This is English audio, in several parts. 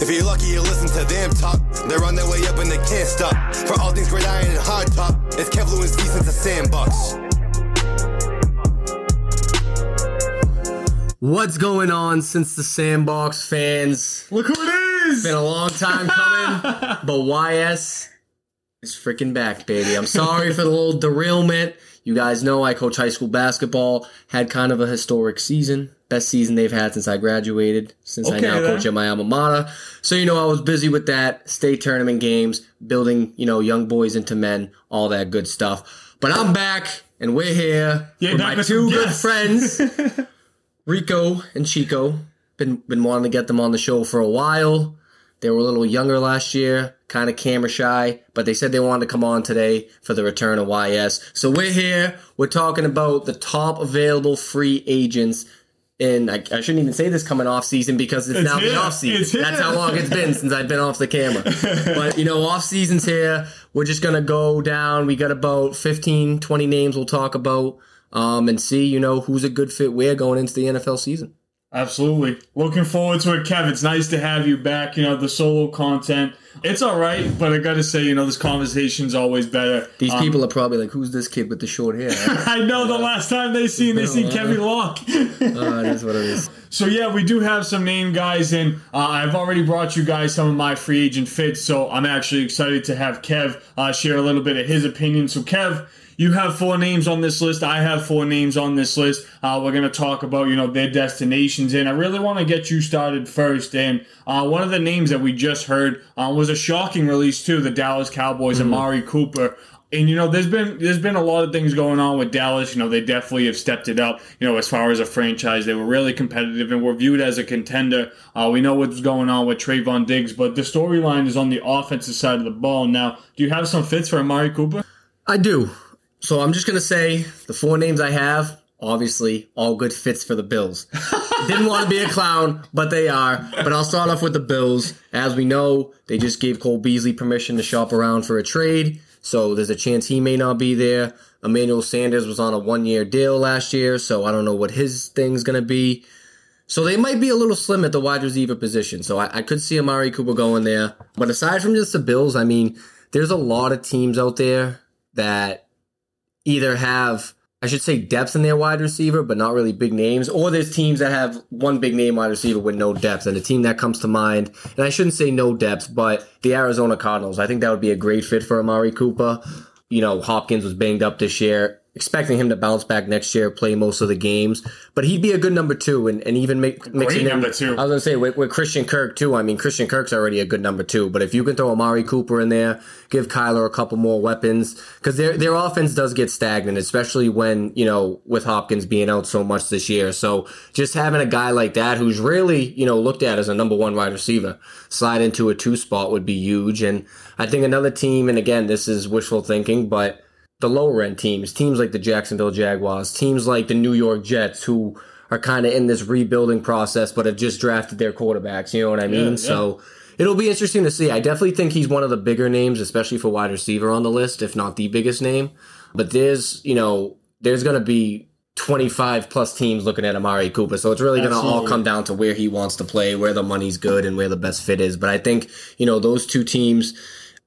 If you're lucky, you listen to them talk. They're on their way up and they can't stop. For all things great iron and hard top, it's Kev Lewis since the sandbox. What's going on since the Sandbox fans? Look who it is! Been a long time coming, but YS is freaking back, baby. I'm sorry for the little derailment. You guys know I coach high school basketball, had kind of a historic season. Best season they've had since I graduated, since I now then. coach at my alma mater. So, you know, I was busy with that, state tournament games, building, you know, young boys into men, all that good stuff. But I'm back, and we're here Yeah, with my two good friends. Rico and Chico. Been been wanting to get them on the show for a while. They were a little younger last year, kind of camera shy, but they said they wanted to come on today for the return of YS. So we're here. We're talking about the top available free agents. And I, I shouldn't even say this coming off season because it's, It's now here. the off season. It's here. That's how long it's been since I've been off the camera. But you know, off season's here. We're just gonna go down. We got about 15, 20 names we'll talk about um, and see, you know, who's a good fit where going into the NFL season. Absolutely. Looking forward to it, Kev. It's nice to have you back. You know, the solo content. It's all right, but I got to say, you know, this conversation's always better. These Um, people are probably like, "Who's this kid with the short hair?" I know the last time they seen, they seen Kevin Locke. oh, that's what it is. So yeah, we do have some name guys, and uh, I've already brought you guys some of my free agent fits. So I'm actually excited to have Kev uh, share a little bit of his opinion. So Kev, you have four names on this list. I have four names on this list. Uh, we're gonna talk about you know their destinations, and I really want to get you started first. And uh, one of the names that we just heard uh, was a shocking release too. The Dallas Cowboys, Amari Cooper. And you know, there's been there's been a lot of things going on with Dallas. You know, they definitely have stepped it up. You know, as far as a franchise, they were really competitive and were viewed as a contender. Uh, we know what's going on with Trevon Diggs, but the storyline is on the offensive side of the ball. Now, do you have some fits for Amari Cooper? I do. So I'm just gonna say the four names I have. Obviously, all good fits for the Bills. Didn't want to be a clown, but they are. But I'll start off with the Bills. As we know, they just gave Cole Beasley permission to shop around for a trade, so there's a chance he may not be there. Emmanuel Sanders was on a one-year deal last year, so I don't know what his thing's gonna be. So they might be a little slim at the wide receiver position. So I, I could see Amari Cooper going there. But aside from just the Bills, I mean, there's a lot of teams out there that either have, I should say, depth in their wide receiver, but not really big names, or there's teams that have one big name wide receiver with no depth. And the team that comes to mind, and I shouldn't say no depth, but the Arizona Cardinals. I think that would be a great fit for Amari Cooper. You know, Hopkins was banged up this year. Expecting him to bounce back next year, play most of the games, but he'd be a good number two, and, and even make, mixing in- number two. I was gonna say with, with Christian Kirk too. I mean, Christian Kirk's already a good number two, but if you can throw Amari Cooper in there, give Kyler a couple more weapons, because their their offense does get stagnant, especially when you know with Hopkins being out so much this year. So just having a guy like that who's really you know looked at as a number one wide receiver slide into a two spot would be huge. And I think another team, and again, this is wishful thinking, but the lower end teams, teams like the Jacksonville Jaguars, teams like the New York Jets, who are kind of in this rebuilding process, but have just drafted their quarterbacks. You know what I mean? yeah. So it'll be interesting to see. I definitely think he's one of the bigger names, especially for wide receiver on the list, if not the biggest name. But there's, you know, there's going to be 25 plus teams looking at Amari Cooper. So it's really going to all come down to where he wants to play, where the money's good, and where the best fit is. But I think, you know, those two teams,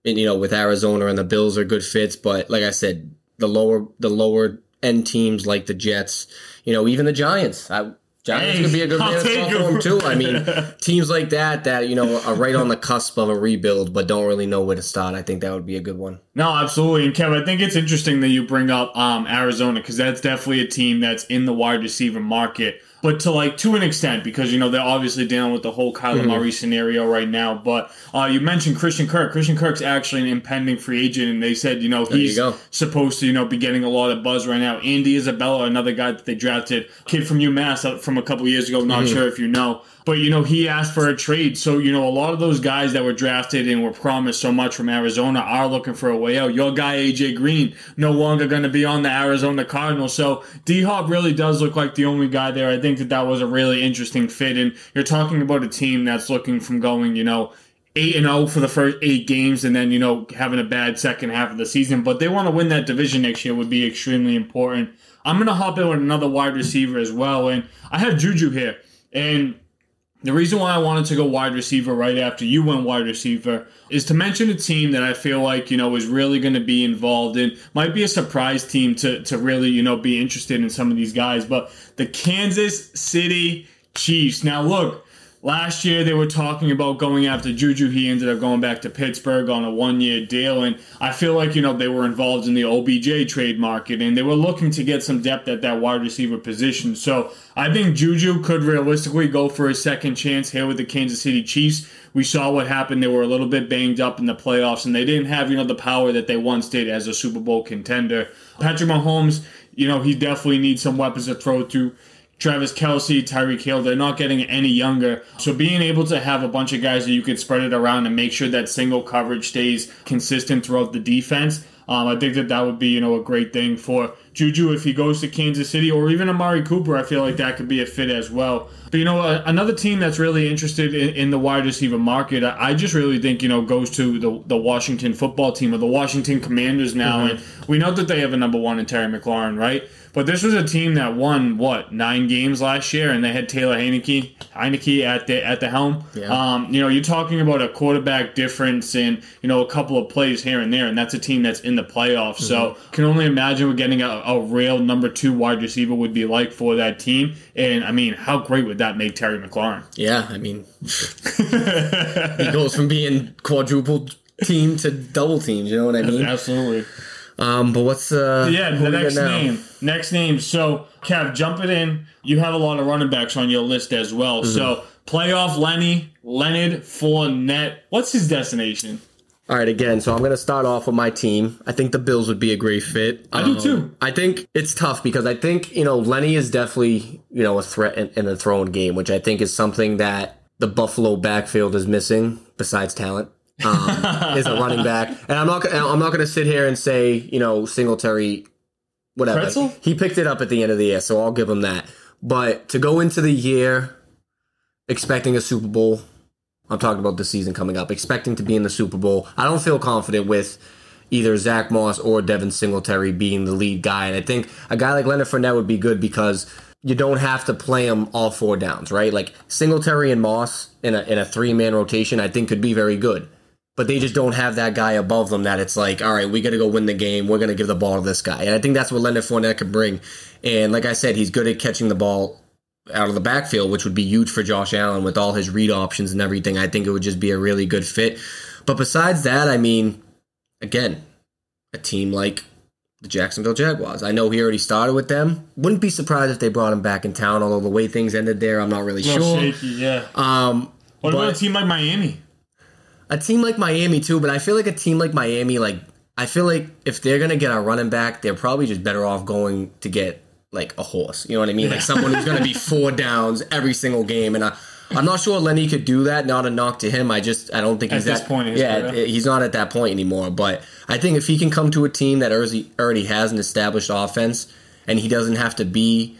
and, you know, with Arizona and the Bills are good fits. But like I said, the lower, the lower end teams like the Jets, you know, even the Giants. I, Giants Hey, could be a good I'll man for him. too. I mean, teams like that that you know are right on the cusp of a rebuild, but don't really know where to start. I think that would be a good one. No, absolutely. And Kev, I think it's interesting that you bring up um, Arizona because that's definitely a team that's in the wide receiver market. But to like to an extent, because you know they're obviously dealing with the whole Kyler Mm-hmm. Murray scenario right now. But uh, you mentioned Christian Kirk. Christian Kirk's actually an impending free agent, and they said you know you he's go. supposed to you know be getting a lot of buzz right now. Andy Isabella, another guy that they drafted, kid from UMass uh, from a couple years ago. Not Mm-hmm. sure if you know. But you know he asked for a trade, so you know a lot of those guys that were drafted and were promised so much from Arizona are looking for a way out. Your guy AJ Green no longer going to be on the Arizona Cardinals, so D Hop really does look like the only guy there. I think that that was a really interesting fit, and you're talking about a team that's looking from going, you know, eight and zero for the first eight games, and then you know having a bad second half of the season. But they want to win that division next year would be extremely important. I'm gonna hop in with another wide receiver as well, and I have Juju here, and The reason why I wanted to go wide receiver right after you went wide receiver is to mention a team that I feel like, you know, is really going to be involved in, might be a surprise team to, to really, you know, be interested in some of these guys, but the Kansas City Chiefs. Now, look, Last year they were talking about going after Juju. He ended up going back to Pittsburgh on a one-year deal, and I feel like you know they were involved in the OBJ trade market, and they were looking to get some depth at that wide receiver position. So I think Juju could realistically go for a second chance here with the Kansas City Chiefs. We saw what happened; they were a little bit banged up in the playoffs, and they didn't have you know the power that they once did as a Super Bowl contender. Patrick Mahomes, you know, he definitely needs some weapons to throw to. Travis Kelce, Tyreek Hill, they're not getting any younger. So being able to have a bunch of guys that you could spread it around and make sure that single coverage stays consistent throughout the defense, um, I think that that would be you know a great thing for Juju if he goes to Kansas City or even Amari Cooper. I feel like that could be a fit as well. But you know another team that's really interested in, in the wide receiver market, I, just really think you know goes to the the Washington football team or the Washington Commanders now, mm-hmm. and we know that they have a number one in Terry McLaurin, right? But this was a team that won what nine games last year, and they had Taylor Heinicke, Heinicke at the at the helm. Yeah. Um, you know, you're talking about a quarterback difference in you know a couple of plays here and there, and that's a team that's in the playoffs. Mm-hmm. So can only imagine we're getting a, a real number two wide receiver would be like for that team. And I mean, how great would that make Terry McLaurin? Yeah, I mean, he goes from being quadruple team to double teams. You know what I mean? Absolutely. Um, but what's uh yeah the next name? Next name. So Kev, jump it in. You have a lot of running backs on your list as well. Mm-hmm. So playoff Lenny Leonard Fournette. What's his destination? All right, again, so I'm going to start off with my team. I think the Bills would be a great fit. I um, do too. I think it's tough because I think, you know, Lenny is definitely, you know, a threat in, in the throwing game, which I think is something that the Buffalo backfield is missing besides talent um, is a running back. And I'm not I'm not going to sit here and say you know Singletary, whatever. Pretzel? He picked it up at the end of the year, so I'll give him that. But to go into the year expecting a Super Bowl, I'm talking about the season coming up, expecting to be in the Super Bowl, I don't feel confident with either Zach Moss or Devin Singletary being the lead guy. And I think a guy like Leonard Fournette would be good because you don't have to play him all four downs, right? Like Singletary and Moss in a in a three man rotation, I think could be very good but they just don't have that guy above them that it's like, all right, we got to go win the game. We're going to give the ball to this guy. And I think that's what Leonard Fournette could bring. And like I said, he's good at catching the ball out of the backfield, which would be huge for Josh Allen with all his read options and everything. I think it would just be a really good fit. But besides that, I mean, again, a team like the Jacksonville Jaguars. I know he already started with them. Wouldn't be surprised if they brought him back in town, although the way things ended there, I'm not really sure. Shaky, yeah. Um, what about a team like Miami? a team like Miami too, but I feel like a team like Miami, like I feel like if they're gonna get a running back, they're probably just better off going to get like a horse. You know what I mean? Like someone who's gonna be four downs every single game. And I, I'm not sure Lenny could do that. Not a knock to him. I just I don't think at he's this that, point. Yeah, he's not at that point anymore. But I think if he can come to a team that already has an established offense, and he doesn't have to be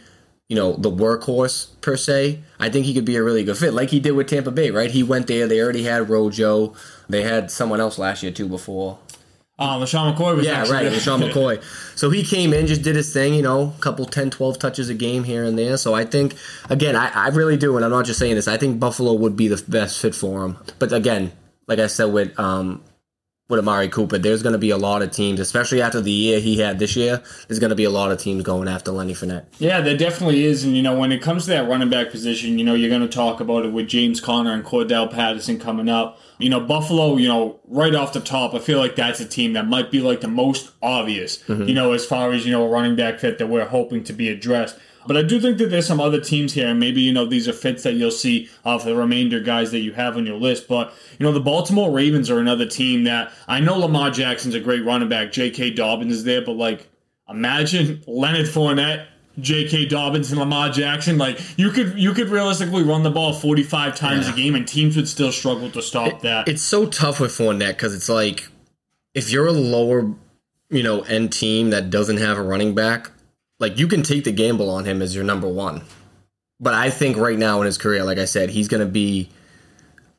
you know, the workhorse per se, I think he could be a really good fit, like he did with Tampa Bay, right? He went there. They already had Rojo. They had someone else last year too before. Uh, LeSean McCoy was yeah, right. LeSean McCoy. So he came in, just did his thing, you know, a couple 10, 12 touches a game here and there. So I think, again, I, I really do, and I'm not just saying this. I think Buffalo would be the best fit for him. But again, like I said with um, with Amari Cooper. There's going to be a lot of teams, especially after the year he had this year. There's going to be a lot of teams going after Lenny Fournette. Yeah, there definitely is. And you know, when it comes to that running back position, you know, you're going to talk about it with James Conner and Cordarrelle Patterson coming up. You know, Buffalo. You know, right off the top, I feel like that's a team that might be like the most obvious. Mm-hmm. You know, as far as you know, a running back fit that we're hoping to be addressed. But I do think that there's some other teams here, and maybe you know these are fits that you'll see of the remainder guys that you have on your list. But you know the Baltimore Ravens are another team that I know Lamar Jackson's a great running back. J.K. Dobbins is there, but like imagine Leonard Fournette, J.K. Dobbins, and Lamar Jackson. Like you could you could realistically run the ball 45 times yeah. a game, and teams would still struggle to stop it, that. It's so tough with Fournette because it's like if you're a lower you know end team that doesn't have a running back like you can take the gamble on him as your number one. But I think right now in his career, like I said, he's going to be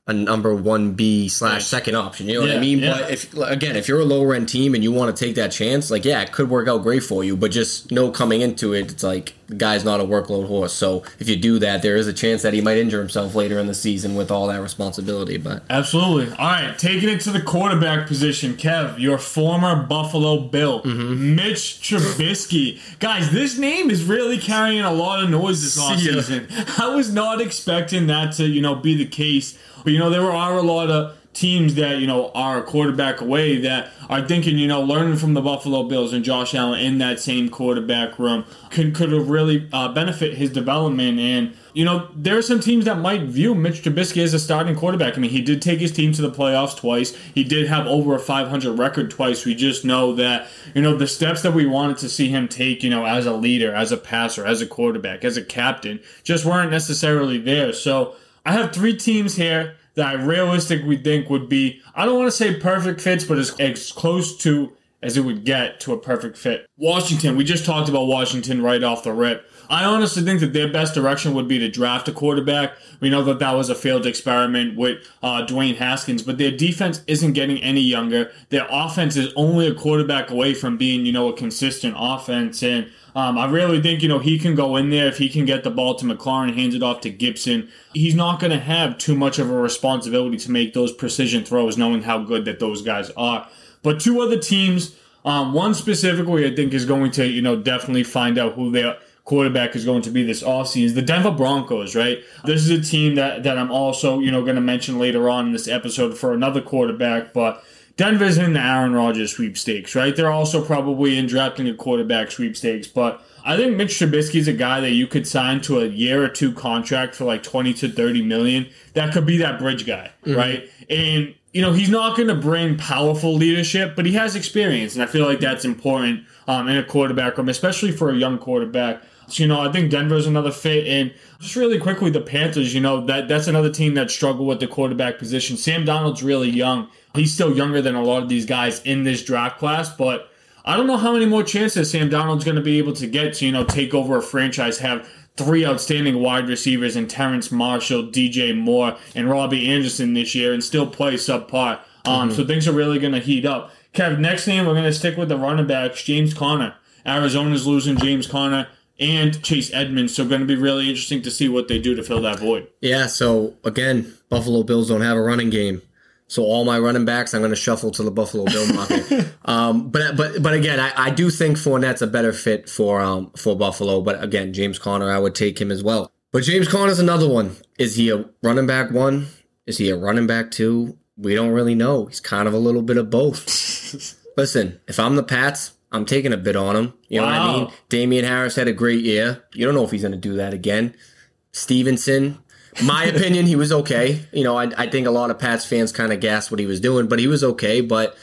a number one B slash second option. You know yeah, what I mean? Yeah. But if again, if you're a lower end team and you want to take that chance, like yeah, it could work out great for you. But just know coming into it, it's like the guy's not a workload horse. So if you do that, there is a chance that he might injure himself later in the season with all that responsibility. But Absolutely. All right, taking it to the quarterback position, Kev, your former Buffalo Bill, Mm-hmm. Mitch Trubisky. Guys, this name is really carrying a lot of noise this offseason. I was not expecting that to, you know, be the case. But you know, there are a lot of teams that, you know, are a quarterback away that are thinking, you know, learning from the Buffalo Bills and Josh Allen in that same quarterback room could could have really uh, benefit his development and you know, there are some teams that might view Mitch Trubisky as a starting quarterback. I mean, he did take his team to the playoffs twice. He did have over a 500 record twice. We just know that, you know, the steps that we wanted to see him take, you know, as a leader, as a passer, as a quarterback, as a captain, just weren't necessarily there. So I have three teams here that I realistically think would be, I don't want to say perfect fits, but as, as close to as it would get to a perfect fit. Washington, we just talked about Washington right off the rip. I honestly think that their best direction would be to draft a quarterback. We know that that was a failed experiment with uh, Dwayne Haskins, but their defense isn't getting any younger. Their offense is only a quarterback away from being, you know, a consistent offense. And um, I really think, you know, he can go in there if he can get the ball to McLaurin, hands it off to Gibson. He's not going to have too much of a responsibility to make those precision throws, knowing how good that those guys are. But two other teams, um, one specifically, I think is going to, you know, definitely find out who their quarterback is going to be this offseason. The Denver Broncos, right? This is a team that, that I'm also, you know, going to mention later on in this episode for another quarterback, but Denver's in the Aaron Rodgers sweepstakes, right? They're also probably in drafting a quarterback sweepstakes, but I think Mitch Trubisky is a guy that you could sign to a year or two contract for like 20 to 30 million. That could be that bridge guy, right? And you know, he's not going to bring powerful leadership, but he has experience, and I feel like that's important um, in a quarterback room, especially for a young quarterback. So, you know, I think Denver's another fit, and just really quickly, the Panthers. You know, that that's another team that struggled with the quarterback position. Sam Darnold's really young; he's still younger than a lot of these guys in this draft class, but. I don't know how many more chances Sam Darnold's going to be able to get to, you know, take over a franchise, have three outstanding wide receivers in Terrace Marshall, DJ Moore, and Robbie Anderson this year and still play subpar. Um, So things are really going to heat up. Kev, next name, we're going to stick with the running backs, James Conner. Arizona's losing James Conner and Chase Edmonds, so going to be really interesting to see what they do to fill that void. yeah, so again, Buffalo Bills don't have a running game. So all my running backs, I'm going to shuffle to the Buffalo Bill market. um, but but but again, I, I do think Fournette's a better fit for um for Buffalo. But again, James Conner, I would take him as well. But James Conner's another one. Is he a running back one? Is he a running back two? We don't really know. He's kind of a little bit of both. Listen, if I'm the Pats, I'm taking a bit on him. You know what I mean? Damien Harris had a great year. You don't know if he's going to do that again. Stevenson, my opinion, he was okay. You know, I, I think a lot of Pats fans kind of gassed what he was doing, but he was okay. But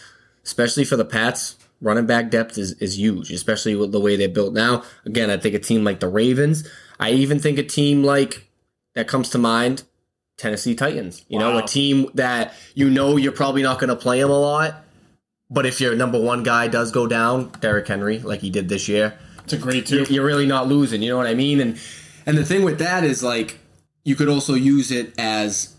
especially for the Pats, running back depth is, is huge, especially with the way they're built now. Again, I think a team like the Ravens. I even think a team like that comes to mind, Tennessee Titans. You know, a team that you know you're probably not going to play him a lot. But if your number one guy does go down, Derrick Henry, like he did this year, It's a great two. you're really not losing. You know what I mean? And and the thing with that is like you could also use it as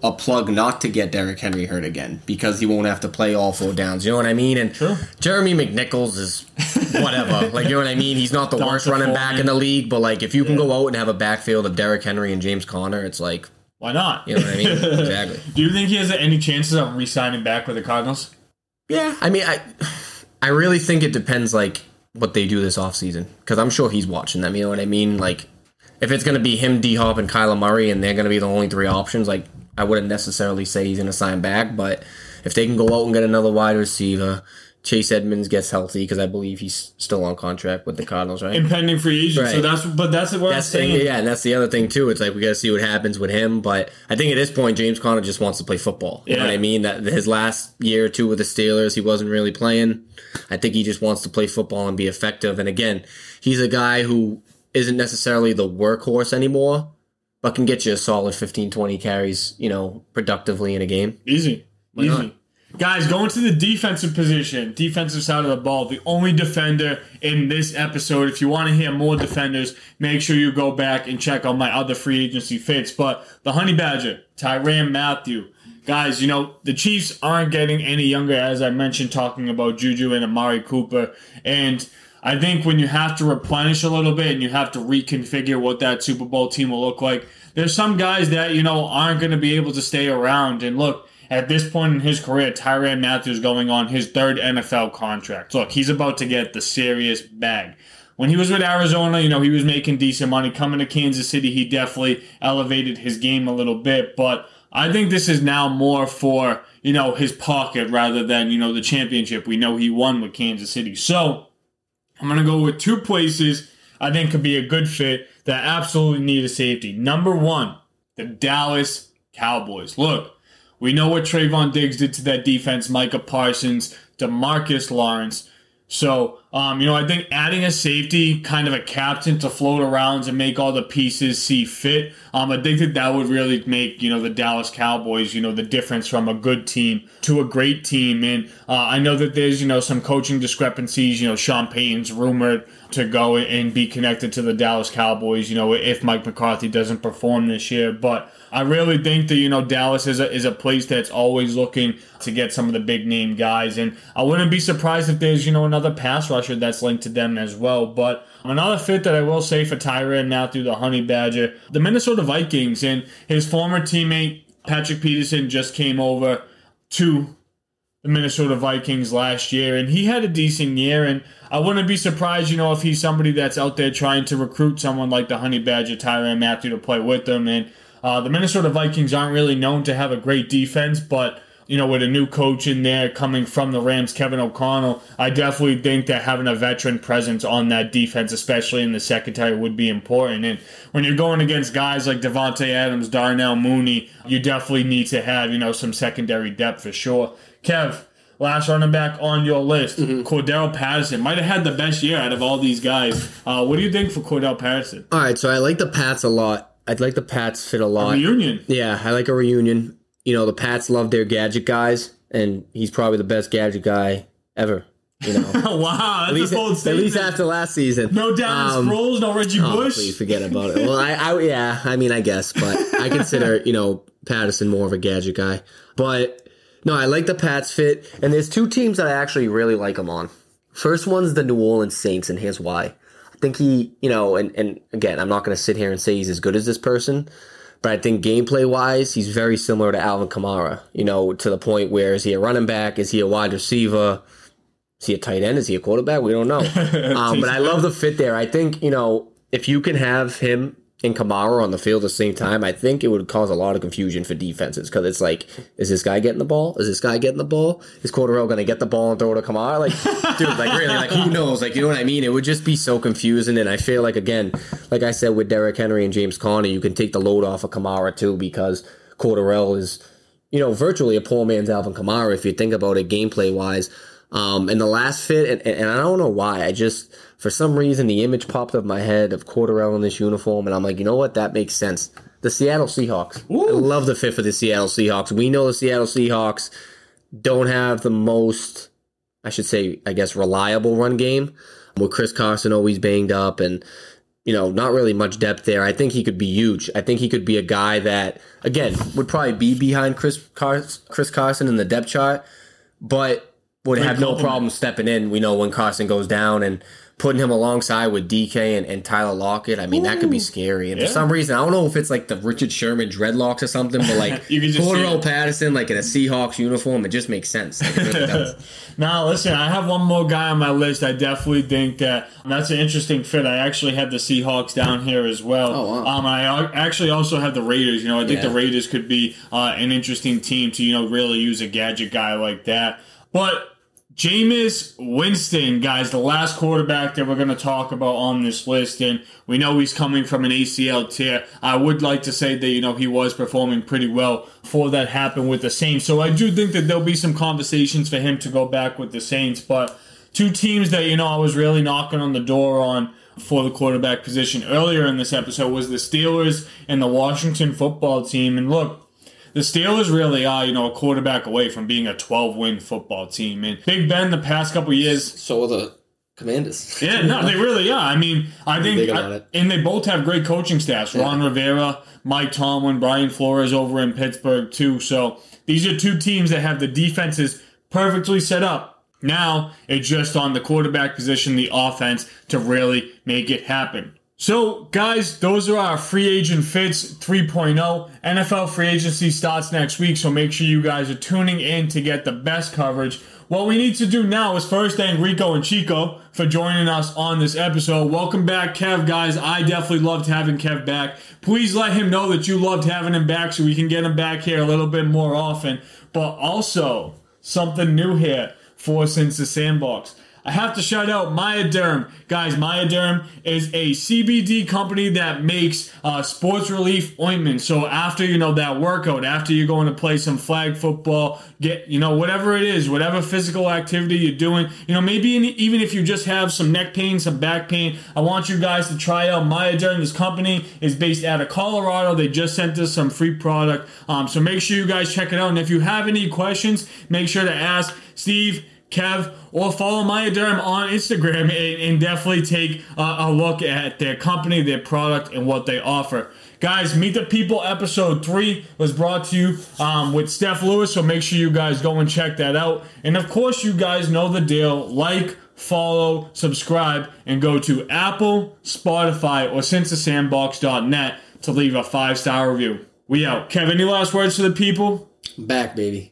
a plug not to get Derrick Henry hurt again because he won't have to play all four downs. You know what I mean? And True. Jeremy McNichols is whatever. like you know what I mean? He's not the worst D'Onta running back Foreman. in the league, but like if you can go out and have a backfield of Derrick Henry and James Conner, it's like Why not? you know what I mean? exactly. Do you think he has any chances of re-signing back with the Cardinals? Yeah, I mean, I I really think it depends like what they do this offseason because I'm sure he's watching them. You know what I mean? Like if it's gonna be him, D Hop, and Kyler Murray, and they're gonna be the only three options, like I wouldn't necessarily say he's gonna sign back. But if they can go out and get another wide receiver, Chase Edmonds gets healthy because I believe he's still on contract with the Cardinals, right? Impending free agent. So that's but that's what I'm That's saying. yeah, and that's the other thing too. It's like we got to see what happens with him. But I think at this point, James Conner just wants to play football. You know Yeah. what I mean? That his last year or two with the Steelers, he wasn't really playing. I think he just wants to play football and be effective. And again, he's a guy who isn't necessarily the workhorse anymore, but can get you a solid 15, 20 carries, you know, productively in a game. Easy. Easy. not? Guys, going to the defensive position, defensive side of the ball, the only defender in this episode. If you want to hear more defenders, make sure you go back and check out my other free agency fits. But the Honey Badger, Tyrann Mathieu. Guys, you know, the Chiefs aren't getting any younger, as I mentioned, talking about Juju and Amari Cooper. And I think when you have to replenish a little bit and you have to reconfigure what that Super Bowl team will look like, there's some guys that, you know, aren't going to be able to stay around. And look, at this point in his career, Tyrann Mathieu going on his third NFL contract. Look, he's about to get the serious bag. When he was with Arizona, you know, he was making decent money. Coming to Kansas City, he definitely elevated his game a little bit. But I think this is now more for, you know, his pocket rather than, you know, the championship we know he won with Kansas City. So I'm going to go with two places I think could be a good fit that absolutely need a safety. Number one, the Dallas Cowboys. Look, we know what Trevon Diggs did to that defense, Micah Parsons, Demarcus Lawrence. So, um, you know, I think adding a safety, kind of a captain to float around and make all the pieces see fit, um, I think that that would really make, you know, the Dallas Cowboys, you know, the difference from a good team to a great team. And uh, I know that there's, you know, some coaching discrepancies. You know, Sean Payton's rumored to go and be connected to the Dallas Cowboys, you know, if Mike McCarthy doesn't perform this year. But I really think that, you know, Dallas is a, is a place that's always looking to get some of the big name guys. And I wouldn't be surprised if there's, you know, another pass that's linked to them as well. But another fit that I will say for Tyrann Mathieu the Honey Badger, the Minnesota Vikings and his former teammate Patrick Peterson just came over to the Minnesota Vikings last year, and he had a decent year. And I wouldn't be surprised, you know, if he's somebody that's out there trying to recruit someone like the Honey Badger, Tyrann Mathieu to play with them. And uh, the Minnesota Vikings aren't really known to have a great defense, but you know, with a new coach in there coming from the Rams, Kevin O'Connell, I definitely think that having a veteran presence on that defense, especially in the secondary, would be important. And when you're going against guys like Davante Adams, Darnell Mooney, you definitely need to have, you know, some secondary depth for sure. Kev, last running back on your list, mm-hmm. Cordarrelle Patterson might have had the best year out of all these guys. Uh, what do you think for Cordell Patterson? All right, so I like the Pats a lot. I'd like the Pats fit a lot. A reunion. Yeah, I like a reunion you know, the Pats love their gadget guys, and he's probably the best gadget guy ever. You know, wow, at least, at least after last season. No Dallas um, Sproles, no Reggie oh, Bush. Please forget about it. Well, I, I, yeah, I mean, I guess, but I consider you know Patterson more of a gadget guy. But no, I like the Pats fit, and there's two teams that I actually really like him on. First one's the New Orleans Saints, and here's why. I think he, you know, and and again, I'm not going to sit here and say he's as good as this person, but I think gameplay wise, he's very similar to Alvin Kamara. You know, to the point where is he a running back? Is he a wide receiver? Is he a tight end? Is he a quarterback? We don't know. um, but I love the fit there. I think you know if you can have him and Kamara on the field at the same time, I think it would cause a lot of confusion for defenses because it's like, is this guy getting the ball? Is this guy getting the ball? Is Cordarrelle going to get the ball and throw to Kamara? Like, dude, like really, like who knows? Like, you know what I mean? It would just be so confusing. And I feel like, again, like I said with Derrick Henry and James Conner, you can take the load off of Kamara too because Cordarrelle is, you know, virtually a poor man's Alvin Kamara if you think about it gameplay wise. Um, and the last fit, and, and I don't know why, I just, for some reason, the image popped up my head of Cordarrelle in this uniform, and I'm like, you know what? That makes sense. The Seattle Seahawks. Ooh. I love the fit for the Seattle Seahawks. We know the Seattle Seahawks don't have the most, I should say, I guess, reliable run game. With Chris Carson always banged up and, you know, not really much depth there. I think he could be huge. I think he could be a guy that, again, would probably be behind Chris, Car- Chris Carson in the depth chart, but would have no problem stepping in. We know when Carson goes down and putting him alongside with DK and, and Tyler Lockett. I mean, Ooh. that could be scary. And yeah. for some reason, I don't know if it's like the Richard Sherman dreadlocks or something, but like you can just Cordarrelle Patterson, like in a Seahawks uniform, it just makes sense. Like, now, listen, I have one more guy on my list. I definitely think that that's an interesting fit. I actually have the Seahawks down here as well. Oh, wow. Um, I actually also have the Raiders. You know, I think yeah. the Raiders could be uh, an interesting team to you know really use a gadget guy like that. But Jameis Winston, guys, the last quarterback that we're going to talk about on this list, and we know he's coming from an ACL tear. I would like to say that, you know, he was performing pretty well before that happened with the Saints. So I do think that there'll be some conversations for him to go back with the Saints. But two teams that, you know, I was really knocking on the door on for the quarterback position earlier in this episode was the Steelers and the Washington football team. And look, the Steelers really are, you know, a quarterback away from being a 12 win football team. And Big Ben, the past couple years. So are the Commanders. yeah, no, they really are. I mean, I think, I, and they both have great coaching staffs. Yeah. Ron Rivera, Mike Tomlin, Brian Flores over in Pittsburgh too. So these are two teams that have the defenses perfectly set up Now it's just on the quarterback position, the offense, to really make it happen. So, guys, those are our free agent fits 3.0. NFL free agency starts next week, so make sure you guys are tuning in to get the best coverage. What we need to do now is first thank Rico and Chico for joining us on this episode. Welcome back, Kev, guys. I definitely loved having Kev back. Please let him know that you loved having him back so we can get him back here a little bit more often. But also, something new here for Since the Sandbox. I have to shout out Myaderm. Guys, Myaderm is a CBD company that makes uh, sports relief ointment. So after, you know, that workout, after you're going to play some flag football, get, you know, whatever it is, whatever physical activity you're doing, you know, maybe in, even if you just have some neck pain, some back pain, I want you guys to try out Myaderm. This company is based out of Colorado. They just sent us some free product. Um, so make sure you guys check it out. And if you have any questions, make sure to ask Steve Kev, or follow Myaderm on Instagram and, and definitely take a look at their company, their product, and what they offer. Guys, Meet the People episode 3 was brought to you um, with Steph Lewis, so make sure you guys go and check that out. And of course, you guys know the deal. Like, follow, subscribe, and go to Apple, Spotify, or sensesandbox.net to leave a five star review. We out. Kev, any last words to the people? Back, baby.